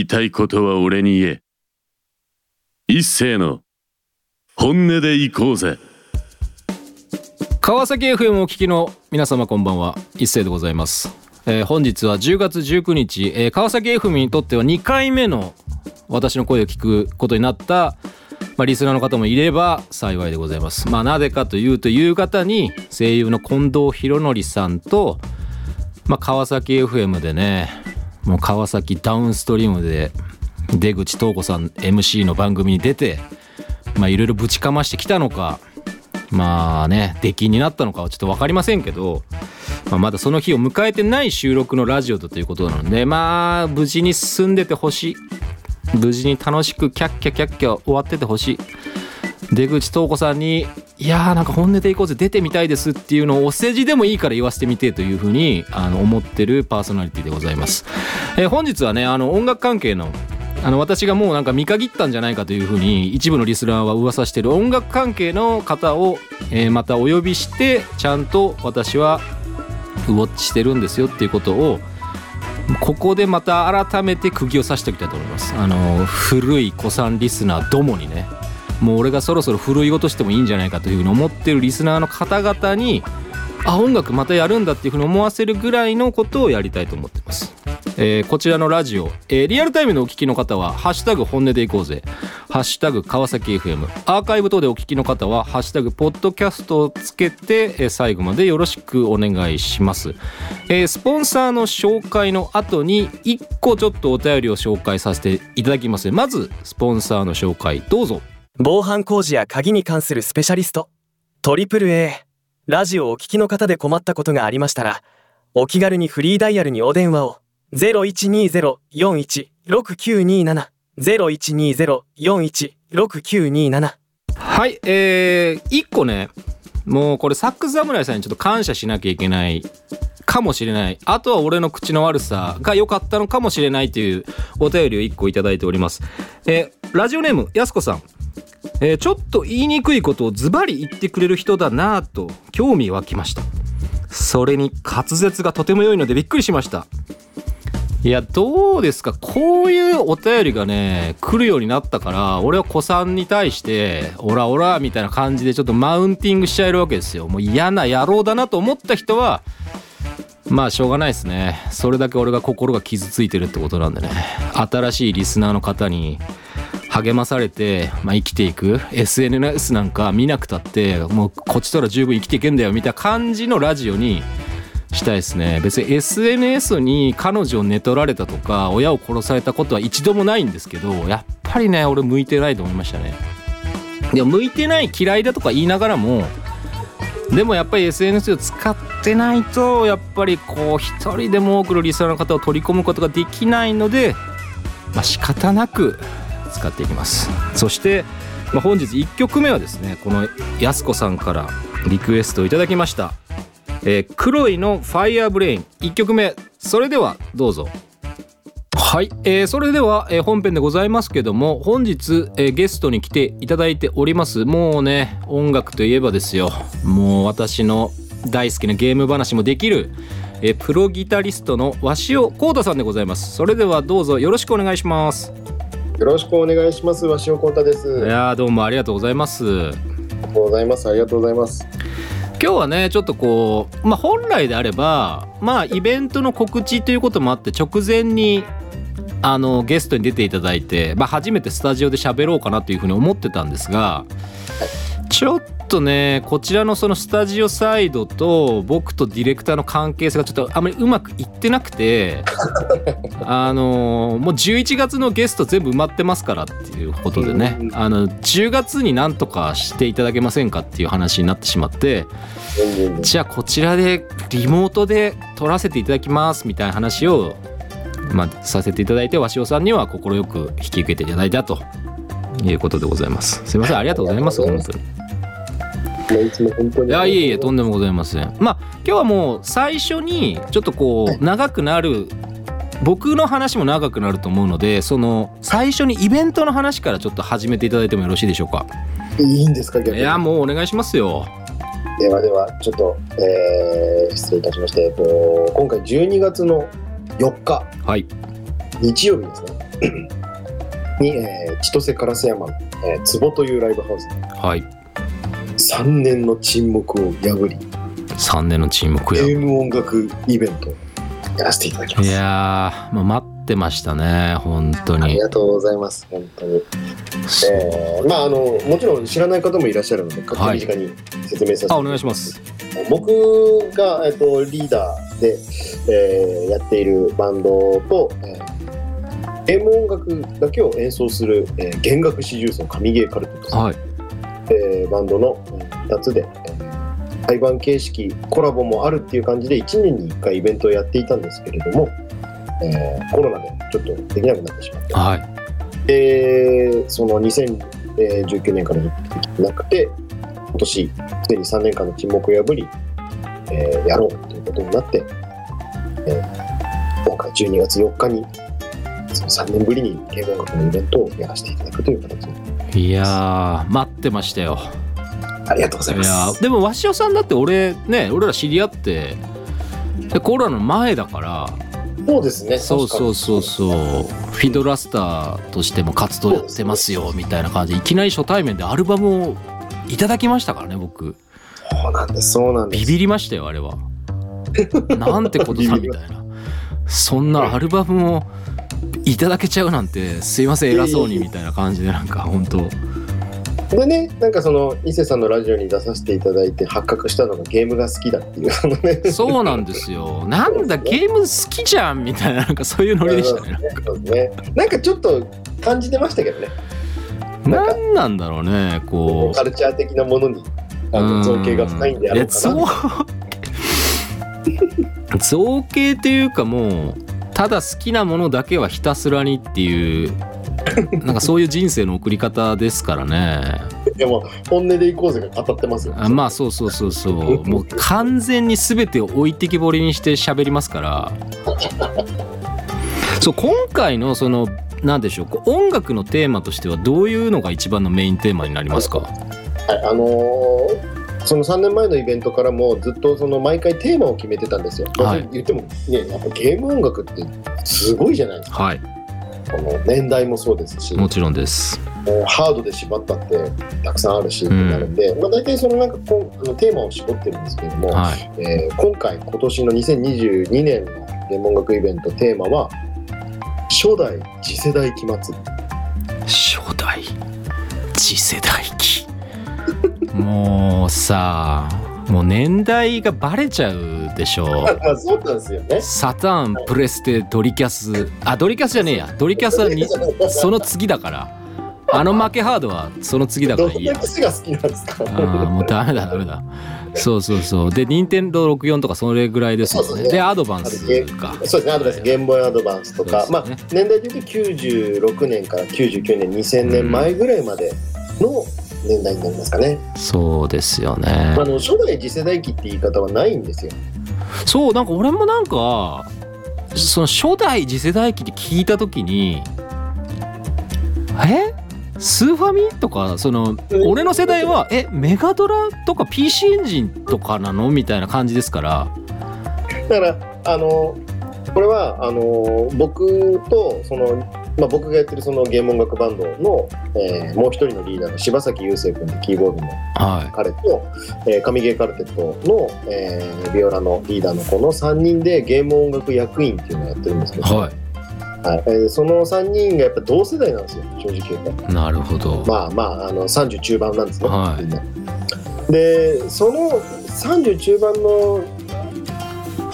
言いたいことは俺に言え。一斉の本音で行こうぜ。川崎 FM をお聞きの皆様こんばんは。一斉でございます、えー本日は10月19日、えー川崎 FM にとっては2回目の私の声を聞くことになった、まあ、リスナーの方もいれば幸いでございます。まあなぜかというと夕方に声優の近藤博則さんと、まあ、川崎 FM でねもう川崎ダウンストリームで出口東子さん MC の番組に出てまあいろいろぶちかましてきたのかまあね出禁になったのかはちょっと分かりませんけど、まあ、まだその日を迎えてない収録のラジオだということなのでまあ無事に進んでてほしい。無事に楽しくキャッキャキャッキャ終わっててほしい。出口東子さんに「いやーなんか本音でいこうぜ出てみたいです」っていうのをお世辞でもいいから言わせてみてというふうにあの思ってるパーソナリティでございます、えー本日はねあの音楽関係のあの私がもうなんか見限ったんじゃないかというふうに一部のリスナーは噂してる音楽関係の方を、えまたお呼びしてちゃんと私はウォッチしてるんですよっていうことをここでまた改めて釘を刺しておきたいと思います。あの古い古参リスナーどもにねもう俺がそろそろ古いごとしてもいいんじゃないかというふうに思ってるリスナーの方々にあ音楽またやるんだっていうふうに思わせるぐらいのことをやりたいと思ってます、えーこちらのラジオ、えーリアルタイムでお聞きの方は「ハッシュタグ本音でいこうぜ」「ハッシュタグ川崎 FM」アーカイブ等でお聞きの方は「ハッシュタグポッドキャスト」をつけて、えー最後までよろしくお願いします、えースポンサーの紹介の後に1個ちょっとお便りを紹介させていただきます。まずスポンサーの紹介どうぞ。防犯工事や鍵に関するスペシャリストトリプル a ラジオをお聞きの方で困ったことがありましたらお気軽にフリーダイヤルにお電話を0120-416927 0120-416927はい、えー、1個ねもうこれサックス侍さんにちょっと感謝しなきゃいけないかもしれない。あとは俺の口の悪さが良かったのかもしれないというお便りを1個いいております、えーラジオネームやすこさん。えーちょっと言いにくいことをズバリ言ってくれる人だなぁと興味湧きました。それに滑舌がとても良いのでびっくりしました。いやどうですか？こういうお便りがね来るようになったから俺は子さんに対してオラオラみたいな感じでちょっとマウンティングしちゃえるわけですよ。もう嫌な野郎だなと思った人はまあしょうがないですね。それだけ俺が心が傷ついてるってことなんでね。新しいリスナーの方に励まされて、まあ、生きていく。SNS なんか見なくたってもうこっちとら十分生きていけんだよみたいな感じのラジオにしたいですね。別に SNS に彼女を寝取られたとか親を殺されたことは一度もないんですけどやっぱりね俺向いてないと思いましたね。でも向いてない嫌いだとか言いながらもでもやっぱり SNS を使ってないとやっぱりこう一人でも多くのリスナーの方を取り込むことができないのでまあ仕方なく使っていきます。そして、まあ、本日1曲目はですねこのやすこさんからリクエストをいただきました。えー、黒いのファイアーブレイン。1曲目。それではどうぞ。はい、えーそれでは、えー本編でございますけども本日、えーゲストに来ていただいております。もうね音楽といえばですよ。もう私の大好きなゲーム話もできる、えプロギタリストの鷲尾幸太さんでございます。それではどうぞよろしくお願いします。よろしくお願いします。鷲尾幸太です。いありやーどうもありがとうございますがとうございます。ありがとうございます。今日はねちょっとこうまあ本来であればまあイベントの告知ということもあって直前にあのゲストに出ていただいて、まあ、初めてスタジオで喋ろうかなというふうに思ってたんですがちょっとねこちらのそのスタジオサイドと僕とディレクターの関係性がちょっとあまりうまくいってなくて あのもう11月のゲスト全部埋まってますからっていうことでねあの10月になんとかしていただけませんかっていう話になってしまってじゃあこちらでリモートで撮らせていただきますみたいな話を、まあ、させていただいて鷲尾さんには快く引き受けていただいたということでございます。すいませんありがとうございます本当に然いつも本当に。いやいえいえとんでもございません。まあ今日はもう最初にちょっとこう長くなる僕の話も長くなると思うのでその最初にイベントの話からちょっと始めていただいてもよろしいでしょうか。いいんですか逆に。いやもうお願いしますよ。ではではちょっと、えー失礼いたしまして、えっと今回12月の4日。はい。日曜日ですね。に、えー千歳烏山の、えー、壺というライブハウス。はい3年の沈黙を破り3年の沈黙やゲーム音楽イベントをやらせていただきます。いやー、まあ、待ってましたね本当に。ありがとうございます本当に。えーまああのもちろん知らない方もいらっしゃるので、はい。身近に説明させてあお願いします。僕が、えっと、リーダーで、えーやっているバンドと、えーゲーム音楽だけを演奏する、えー弦楽四重奏神ゲーカルテット、はい。えーバンドの2つで、えー対バン形式コラボもあるっていう感じで1年に1回イベントをやっていたんですけれども、えーコロナでちょっとできなくなってしまって。はい。でその2019年からできなくて今年すでに3年間の沈黙を破り、えーやろうということになって、えー今回12月4日にその3年ぶりにゲーム音楽のイベントをやらせていただくという形で。いやー待ってましたよありがとうございいます。やーでも鷲尾さんだって俺ね俺ら知り合ってでコロナの前だからそうですね。そうそうそうう。そうフィドラスターとしても活動やってますよみたいな感じでいきなり初対面でアルバムをいただきましたからね僕そうなんです。そうなんです。ビビりましたよあれは なんてことだみたいなそんなアルバムをいただけちゃうなんてすいません偉そうにみたいな感じでなんか本当でね、なんかその伊勢さんのラジオに出させていただいて発覚したのがゲームが好きだっていうあのね。そうなんですよなんだゲーム好きじゃんみたいななんかそういうノリでしたねそうですね。なんかちょっと感じてましたけどね。なんか何なんだろうねこうカルチャー的なものにあの造形が深いんであろうかな。造 造形っていうかもうただ好きなものだけはひたすらにっていう なんかそういう人生の送り方ですからね。でも本音でいこうぜが語ってますよ。あまあそうそうそうそう。もう完全に全てを置いてきぼりにして喋りますから。そう今回のその何でしょう。音楽のテーマとしてはどういうのが一番のメインテーマになりますか？はい、あのーその3年前のイベントからもずっとその毎回テーマを決めてたんですよ。まあはい。言ってもねやっぱゲーム音楽ってすごいじゃないですか。はいこの年代もそうですし、もちろんです。もうハードで縛ったってたくさんあるし、うんなるんで、まあ、大体そのなんかこうあのテーマを絞ってるんですけれども、はい。えー今回今年の2022年のゲーム音楽イベントテーマは初代次世代期末。初代次世代機 もうさもう年代がバレちゃうでしょあ そうなんですよね。サターンプレステドリキャス。あドリキャスじゃねえや。ドリキャスはにその次だから。あの負けハードはその次だかどらいいや。んな機種が好きなんですか？あーもうダメだダメだ。そうそうそう。で任天堂64とかそれぐらいですもんね。そうねでアドバンスか。そうですね、アドレス、ゲームボーイアドバンスとか、ね。まあ、年代でいうと96年から99年、2000年前ぐらいまでの年代になりますかね。そうですよね。あの初代次世代機って言い方はないんですよ。そうなんか俺もなんかその初代次世代機って聞いた時にえ？スーファミとかその俺の世代はえ？メガドラとか PC エンジンとかなのみたいな感じですから。だから、あの、これは、あの、僕と、その、まあ、僕がやってるそのゲーム音楽バンドの、えーもう一人のリーダーの柴崎雄生君ってキーボードのは彼と、えー、神ゲーカルテットの、えービオラのリーダーの子の3人でゲーム音楽役員っていうのをやってるんですけど、い。ははい。えーその3人がやっぱ同世代なんですよ正直言うと。いなるほど。まあまああの30中盤なんですね、はい。みんな。でその30中盤の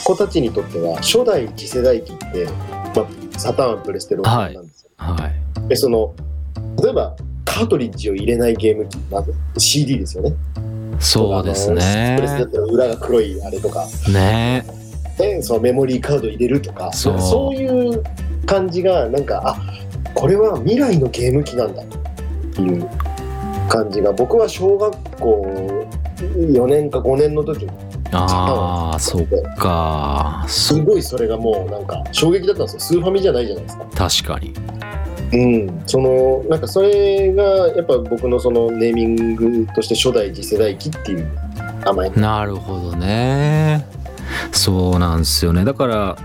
子たちにとっては初代次世代機って、まあ、サターンプレステロなんですよ、はい。でその例えばカートリッジを入れないゲーム機まず CD ですよね。そうですあのプレステだねったら裏が黒いあれとか。ね。でそのメモリーカード入れるとかそう。そういう感じがなんかあこれは未来のゲーム機なんだっていう感じが僕は小学校4年か5年の時にああそっか。すそごいそれがもうなんか衝撃だったんですよ。スーファミじゃないじゃないですか。確かに。うん、そのなんかそれがやっぱ僕のそのネーミングとして初代次世代機っていう名前。なるほどね。そうなんですよね。だから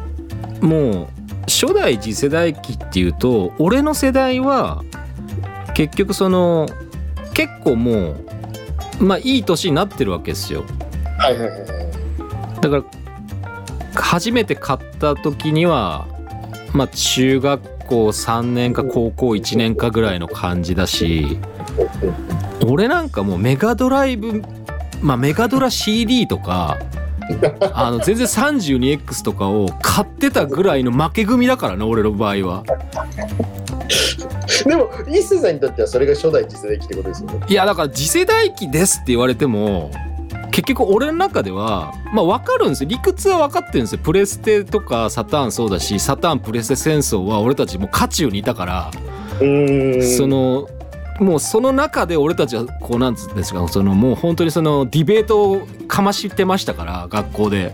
もう初代次世代機っていうと俺の世代は結局その結構もうまあいい年になってるわけですよ。はいはいはいはい。だから初めて買った時にはまあ中学校3年か高校1年かぐらいの感じだし俺なんかもうメガドライブまあメガドラ CD とかあの全然 32X とかを買ってたぐらいの負け組だからね俺の場合はでも、一世さんにとってはそれが初代次世代機ってことですよね。いやだから次世代機ですって言われても結局俺の中ではまあ分かるんですよ。理屈は分かってるんですよ。プレステとかサターンそうだしサターンプレステ戦争は俺たちもう渦中にいたから。そのもうその中で俺たちはこうなんつうんですかそのもう本当にそのディベートをかましてましたから学校で。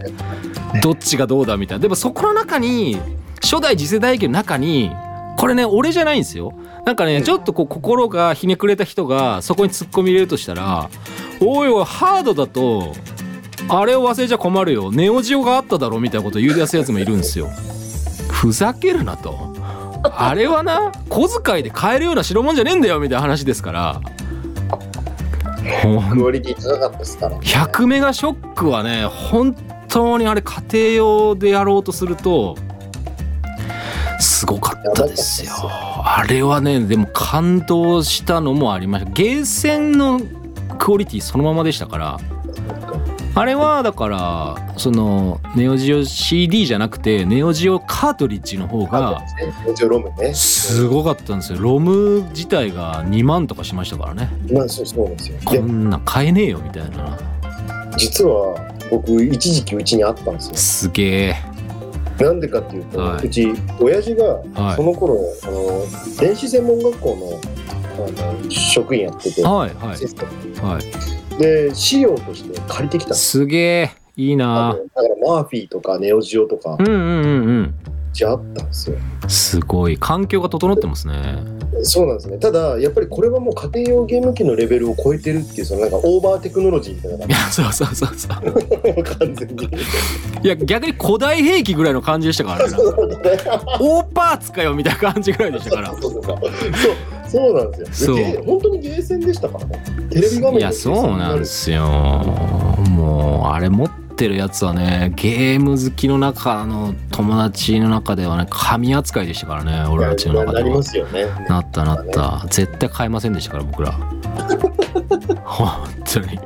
どっちがどうだみたいな。でもそこの中に初代次世代機の中にこれね俺じゃないんですよなんかねちょっとこう心がひねくれた人がそこに突っ込み入れるとしたら「おいおいハードだとあれを忘れちゃ困るよネオジオがあっただろ」みたいなことを言うやすやつもいるんですよ。ふざけるなと。あれはな小遣いで買えるような代物じゃねえんだよみたいな話ですからクオリティ高かったですから、ね。100メガショックはね本当にあれ家庭用でやろうとするとすごかったですよ。あれはねでも感動したのもありました。ゲーセンのクオリティそのままでしたから。あれはだからそのネオジオ CD じゃなくてネオジオカートリッジの方が。すごかったんですよ。ロム自体が2万とかしましたからね。まあそうそうなんですよ。で、こんなん買えねえよみたいな。実は僕一時期うちにあったんですよ。すげえなんでかっていうと、はい。うち親父がはい。その頃、あの電子専門学校のあの職員やってて、はいはい。で資料として借りてきたすすげえいいあなのだからマーフィーとかネオジオとかうんうんうんうん。じゃあったんですよ。すごい。環境が整ってますねそうなんですね。ただやっぱりこれはもう家庭用ゲーム機のレベルを超えてるっていうそのなんかオーバーテクノロジーみたいないやそうそうそうそう。完全に。いや逆に古代兵器ぐらいの感じでしたからねそうなんだね。大パーツかよみたいな感じぐらいでしたから。そうそうそう。そうそうなんですよ。そう。本当にゲーセンでしたからね。テレビ画面いやそうなんですよ。もうあれ持ってるやつはねゲーム好きの中の友達の中ではね神扱いでしたからね俺たちの中では。なりますよね。なったなった。絶対買えませんでしたから僕ら。本当に。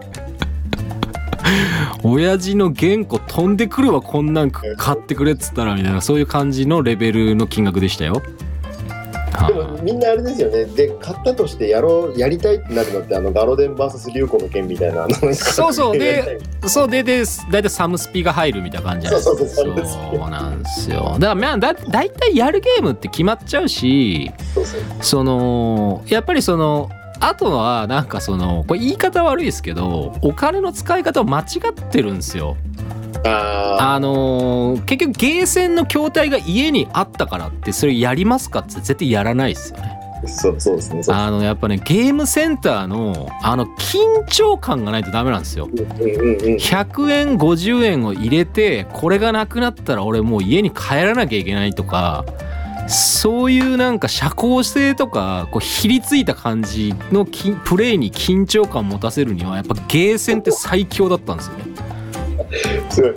親父の原稿飛んでくるわこんなん買ってくれっつったらみたいなそういう感じのレベルの金額でしたよでもみんなあれですよね。で買ったとしてやろうやりたいってなるのってあのガロデン VS リュウコの剣みたいな。そうそうでそうでで大体サムスピが入るみたいな感じじゃないですかそうなんですよだからまあだ大体やるゲームって決まっちゃうしそのやっぱりそのあとはなんかそのこれ言い方悪いですけどお金の使い方を間違ってるんですよ。ああのー結局ゲーセンの筐体が家にあったからってそれやりますかって絶対やらないですよね。あそうそうですね。あのやっぱねゲームセンターのあの緊張感がないとダメなんですよ。うんうんうん。100円50円を入れてこれがなくなったら俺もう家に帰らなきゃいけないとかそういうなんか社交性とかこうひりついた感じのきプレイに緊張感を持たせるにはやっぱゲーセンって最強だったんですよね。すごい。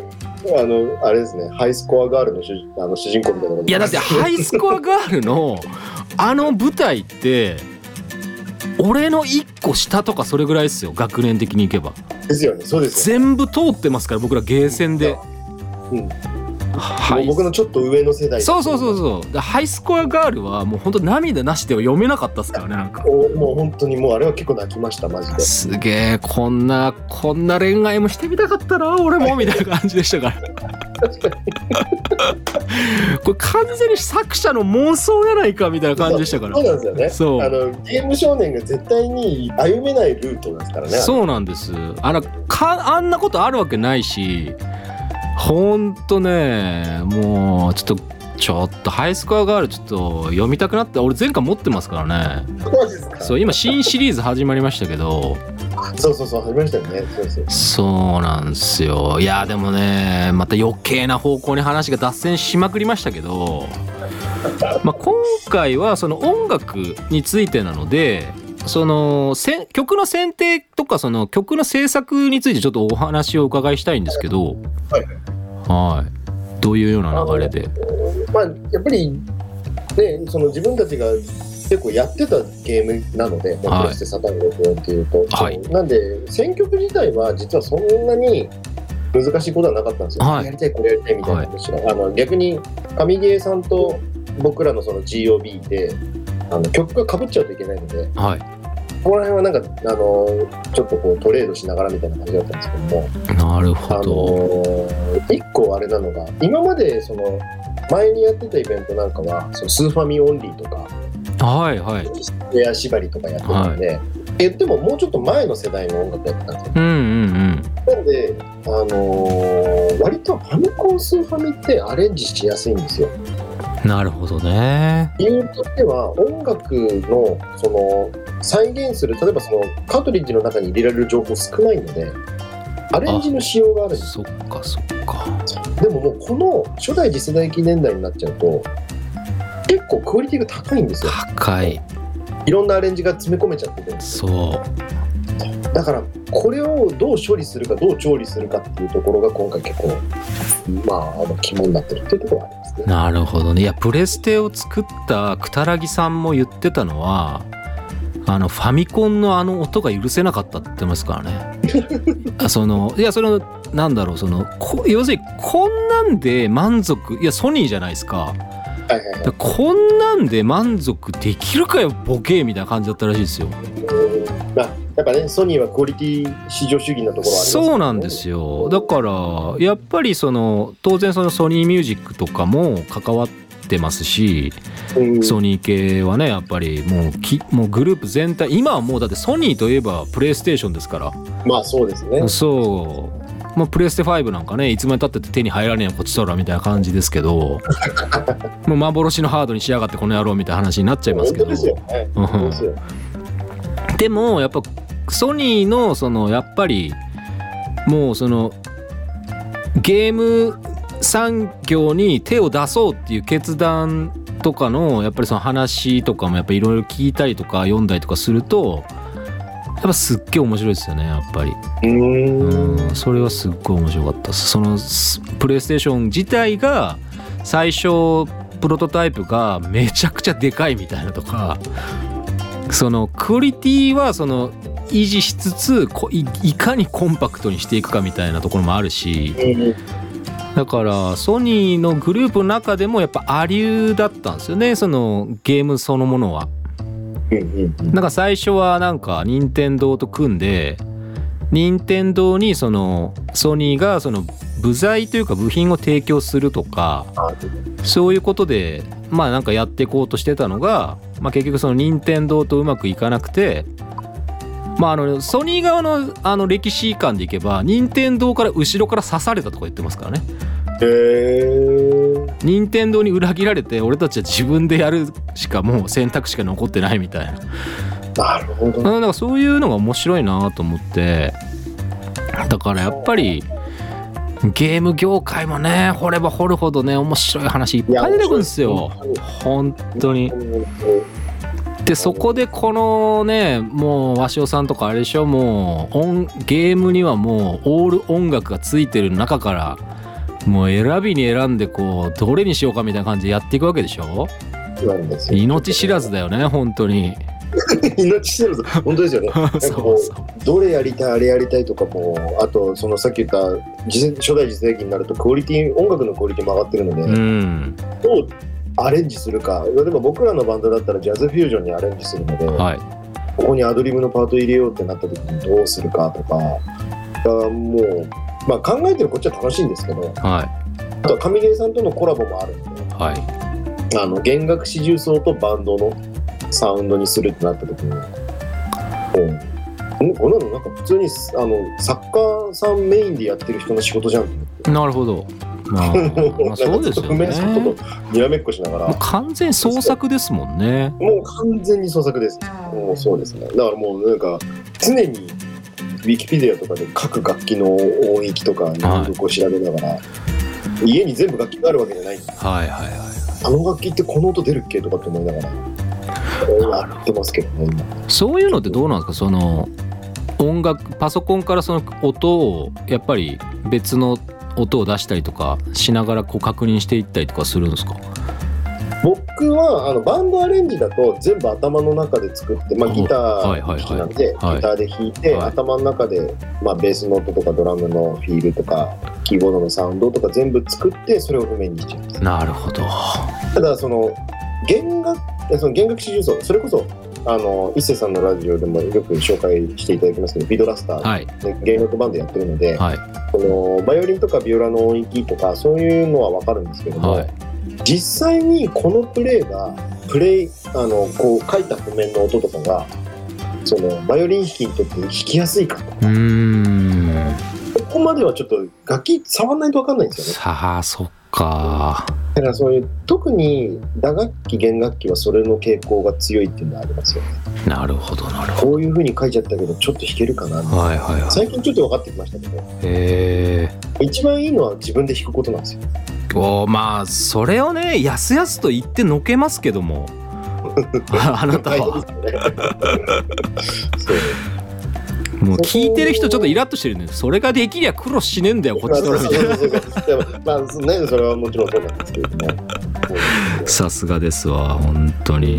あのあれですね。ハイスコアガールの主あの主人公みたいないやだってハイスコアガールのあの舞台って俺の1個下とかそれぐらいですよ学年的にいけばですよね。そうですよ、ね。全部通ってますから僕らゲーセンで。うんハイもう僕のちょっと上の世代。そうそうそうそうハイスコアガールはもう本当涙なしでは読めなかったっすからねなんかおもう本当にもうあれは結構泣きましたマジで。すげえこんなこんな恋愛もしてみたかったな俺も みたいな感じでしたからこれ完全に作者の妄想やないかみたいな感じでしたからそうなんですよね。そうあのゲーム少年が絶対に歩めないルートですからね。そうなんですあのかあんなことあるわけないしほんとねもうちょっとちょっとハイスコアガールちょっと読みたくなって俺前回持ってますからね。そう今新シリーズ始まりましたけど。そうそうそうありましたよね。そうなんですよ。いやでもねまた余計な方向に話が脱線しまくりましたけど。まあ、今回はその音楽についてなのでそのせ曲の選定とかその曲の制作についてちょっとお話をお伺いしたいんですけど。はいはいどういうような流れで？まあ、やっぱり、ね、その自分たちが結構やってたゲームなので、まあはい。プレステサターン64っていうと、はい。なんで、選曲自体は実はそんなに難しいことはなかったんですよ。はい。やりたい、これやりたいみたいな話が、あの逆に上ゲーさんと僕らのその GOB であの曲が被っちゃうといけないので、はいここら辺はなんかあのちょっとこうトレードしながらみたいな感じだったんですけども、なるあほど。のー一個あれなのが今までその前にやってたイベントなんかはそのスーファミオンリーとかはいはい。エア縛りとかやってたんで、言ってももうちょっと前の世代の音楽やってたんですよ。うんうんなんで、あのー割とファミコンスーファミってアレンジしやすいんですよ。うんなるほどね。理由としては音楽のその再現する例えばそのカートリッジの中に入れられる情報少ないのでアレンジの仕様があるんですそっかそっか。でももうこの初代次世代記念代になっちゃうと結構クオリティが高いんですよ。高い。いろんなアレンジが詰め込めちゃってるんですそう。だからこれをどう処理するかどう調理するかっていうところが今回結構まああの肝になってるっていうところがありますねなるほどね。いやプレステを作ったくたらぎさんも言ってたのはあのファミコンのあの音が許せなかったって言ってますからね。あそのいやそのなんだろうそのこ要するにこんなんで満足いやソニーじゃないですか。こんなんで満足できるかよボケみたいな感じだったらしいですよ。うん。まあやっぱねソニーはクオリティ至上主義なところはありますね。そうなんですよ。だからやっぱりその当然そのソニーミュージックとかも関わってますしうん。ソニー系はねやっぱりもうきもうグループ全体今はもうだってソニーといえばプレイステーションですから。まあそうですね。そう。もうプレステ5なんかねいつまでたってて手に入らねえよこっちとらみたいな感じですけど もう幻のハードにしやがってこの野郎みたいな話になっちゃいますけどで、もやっぱソニーのそのやっぱりもうそのゲーム産業に手を出そうっていう決断とかのやっぱりその話とかもやっぱいろいろ聞いたりとか読んだりとかするとやっぱすっげえ面白いですよねやっぱり。うん。それはすっごい面白かったそのプレイステーション自体が最初プロトタイプがめちゃくちゃでかいみたいなとかそのクオリティはその維持しつつこいいかにコンパクトにしていくかみたいなところもあるしうんだからソニーのグループの中でもやっぱアリューだったんですよねそのゲームそのものは。なんか最初はなんか任天堂と組んで任天堂にそのソニーがその部材というか部品を提供するとかあそういうことでまあなんかやっていこうとしてたのが、まあ、結局その任天堂とうまくいかなくてまああのソニー側のあの歴史観でいけば任天堂から後ろから刺されたとか言ってますからね。へー。任天堂に裏切られて俺たちは自分でやるしかもう選択肢が残ってないみたいな。なるほど。うん、だからそういうのが面白いなと思って。だからやっぱりゲーム業界もね掘れば掘るほどね面白い話いっぱい出てくるんですよ。本当に。でそこでこのねもう鷲尾さんとかあれでしょもう音ゲームにはもうオール音楽がついてる中からもう選びに選んでこうどれにしようかみたいな感じでやっていくわけでしょ。命知らずだよね本当に 命知らず。本当ですよね。なんかこそううどれやりたいあれやりたいとかもあとそのさっき言った初代次世代機になるとクオリティ音楽のクオリティも上がってるので、うん。どうアレンジするか。例えば僕らのバンドだったらジャズフュージョンにアレンジするので、はい。ここにアドリブのパート入れようってなった時にどうするかとかがもう、まあ、考えてるこっちは楽しいんですけどはあとは上出さんとのコラボもあるのでいはい。あの弦楽四重奏とバンドのサウンドにするってなった時にもうこんなのなんか普通にあの作家さんメインでやってる人の仕事じゃん。なるほど。まあ、まあ そうですよね梅。さんとにらめっこしながらもう完全創作ですもんね。もう完全に創作です。もうそうですね。だからもうなんか常にウィキペディアとかで各楽器の音域とかいろいろ調べながら、家に全部楽器があるわけじゃないんです。はいはいはい。あの楽器ってこの音出るっけとかって思いながらやってますけど。ね今そういうのってどうなんですか？その音楽パソコンからその音をやっぱり別の音を出したりとかしながらこう確認していったりとかするんですか？僕はあのバンドアレンジだと全部頭の中で作って、まあ、ギター弾きなんで、はいギターで弾いて、はい。頭の中で、まあ、ベースの音とかドラムのフィールとかキーボードのサウンドとか全部作ってそれを譜面にしちゃうんですなるほど。ただその弦楽えその弦楽四重奏それこそあの一瀬さんのラジオでもよく紹介していただきますけどビドラスター、はい。ね弦楽バンドやってるので、はい。このバイオリンとかビオラの音域とかそういうのは分かるんですけども、はい。実際にこのプレイがプレイあのこう書いた譜面の音とかがそのバイオリン弾きにとって弾きやすいかと。うーん。ここまではちょっと楽器触らないと分かんないんですよね。さあそっか。だからそういう特に打楽器弦楽器はそれの傾向が強いっていうのはありますよね。なるほどなるほこういう風に書いちゃったけどちょっと弾けるかな。どはいはいはい。最近ちょっと分かってきましたけど。へえ一番いいのは自分で弾くことなんですよ。おまあそれをねやすやすと言ってのけますけども。あ あなたは。ね。そうもう聞いてる人ちょっとイラッとしてるんでそれができりゃ苦労しねえんだよこっちとらみたいなまあねそれはもちろんそうなんですけれども。さすがですわ本当に。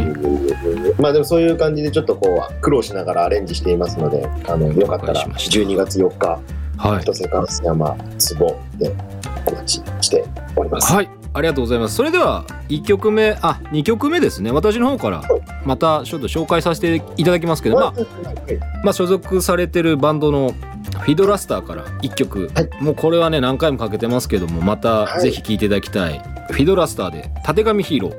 まあでもそういう感じでちょっとこう苦労しながらアレンジしていますのであのよかったら了解しました。12月4日はい。一瀬関山壺でお待ちしております。はいありがとうございます。それでは1曲目あ2曲目ですね。私の方からまたちょっと紹介させていただきますけど、まあ、はい。まあ所属されてるバンドのフィドラスターから1曲、はい。もうこれはね何回もかけてますけどもまたはい。ぜひ聴いていただきたい、フィドラスターで「たてがみヒーロー」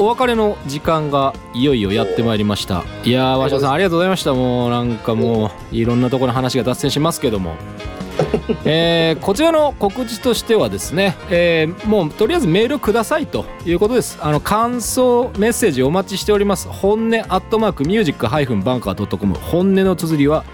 お別れの時間がいよいよやってまいりました。いやー鷲尾さんありがとうございました。もうなんかもういろんなところの話が脱線しますけども えーこちらの告知としてはですね、えーもうとりあえずメールくださいということです。あの感想メッセージお待ちしております。本音アットマークミュージックハイフンバンカー .com 本音の綴りは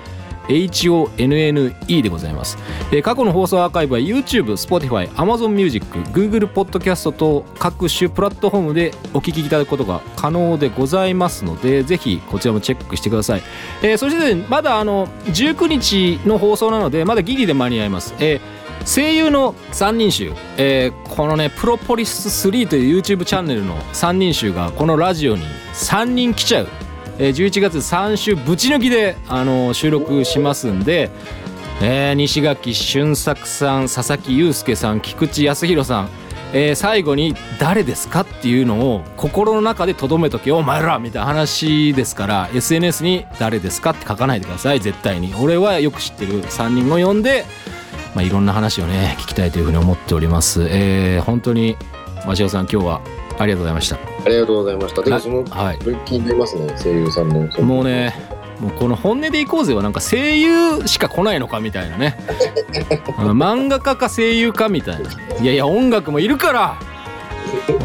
HONNE でございます、えー過去の放送アーカイブは YouTube、Spotify、Amazon Music、Google Podcast と各種プラットフォームでお聞きいただくことが可能でございますのでぜひこちらもチェックしてください、えーそして、まだあの19日の放送なのでまだギリで間に合います、えー声優の3人集、えーこのねプロポリス3という YouTube チャンネルの3人集がこのラジオに3人来ちゃう、えー11月3週ぶち抜きで、あの収録しますんで、えー西垣俊作さん佐々木祐介さん菊池康弘さん、えー最後に「誰ですか?」っていうのを心の中で留めとけお前らみたいな話ですから SNS に「誰ですか?」って書かないでください絶対に俺はよく知ってる3人を呼んで、まあ、いろんな話をね聞きたいというふうに思っております、えー本当に鷲尾さん今日はありがとうございました。ありがとうございました。でもそのはい。になりますね声優さんの。もうねもうこの「本音でいこうぜ」はなんか声優しか来ないのかみたいなね。うん漫画家か声優かみたいな。いやいや音楽もいるから。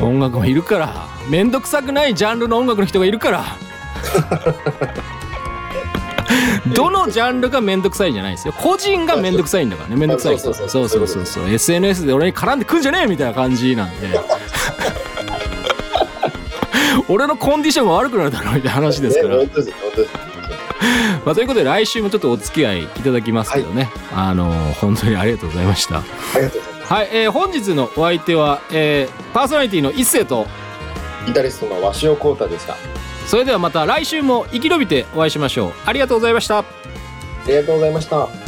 音楽もいるから。めんどくさくないジャンルの音楽の人がいるから。どのジャンルがめんどくさいんじゃないですよ。個人がめんどくさいんだからね。めんどくさい人。そうそそうう。そううそそう。そう SNS で俺に絡んでくんじゃねえみたいな感じなんで俺のコンディションが悪くなるだろうみたいな話ですから。まあ、ということで来週もちょっとお付き合いいただきますけどね、あの本当にありがとうございましたありがとうございます。はい、えー本日のお相手は、えーパーソナリティの一世とギタリストの鷲尾浩太でした。あそれではまた来週も生き延びてお会いしましょうありがとうございましたりがとうございました。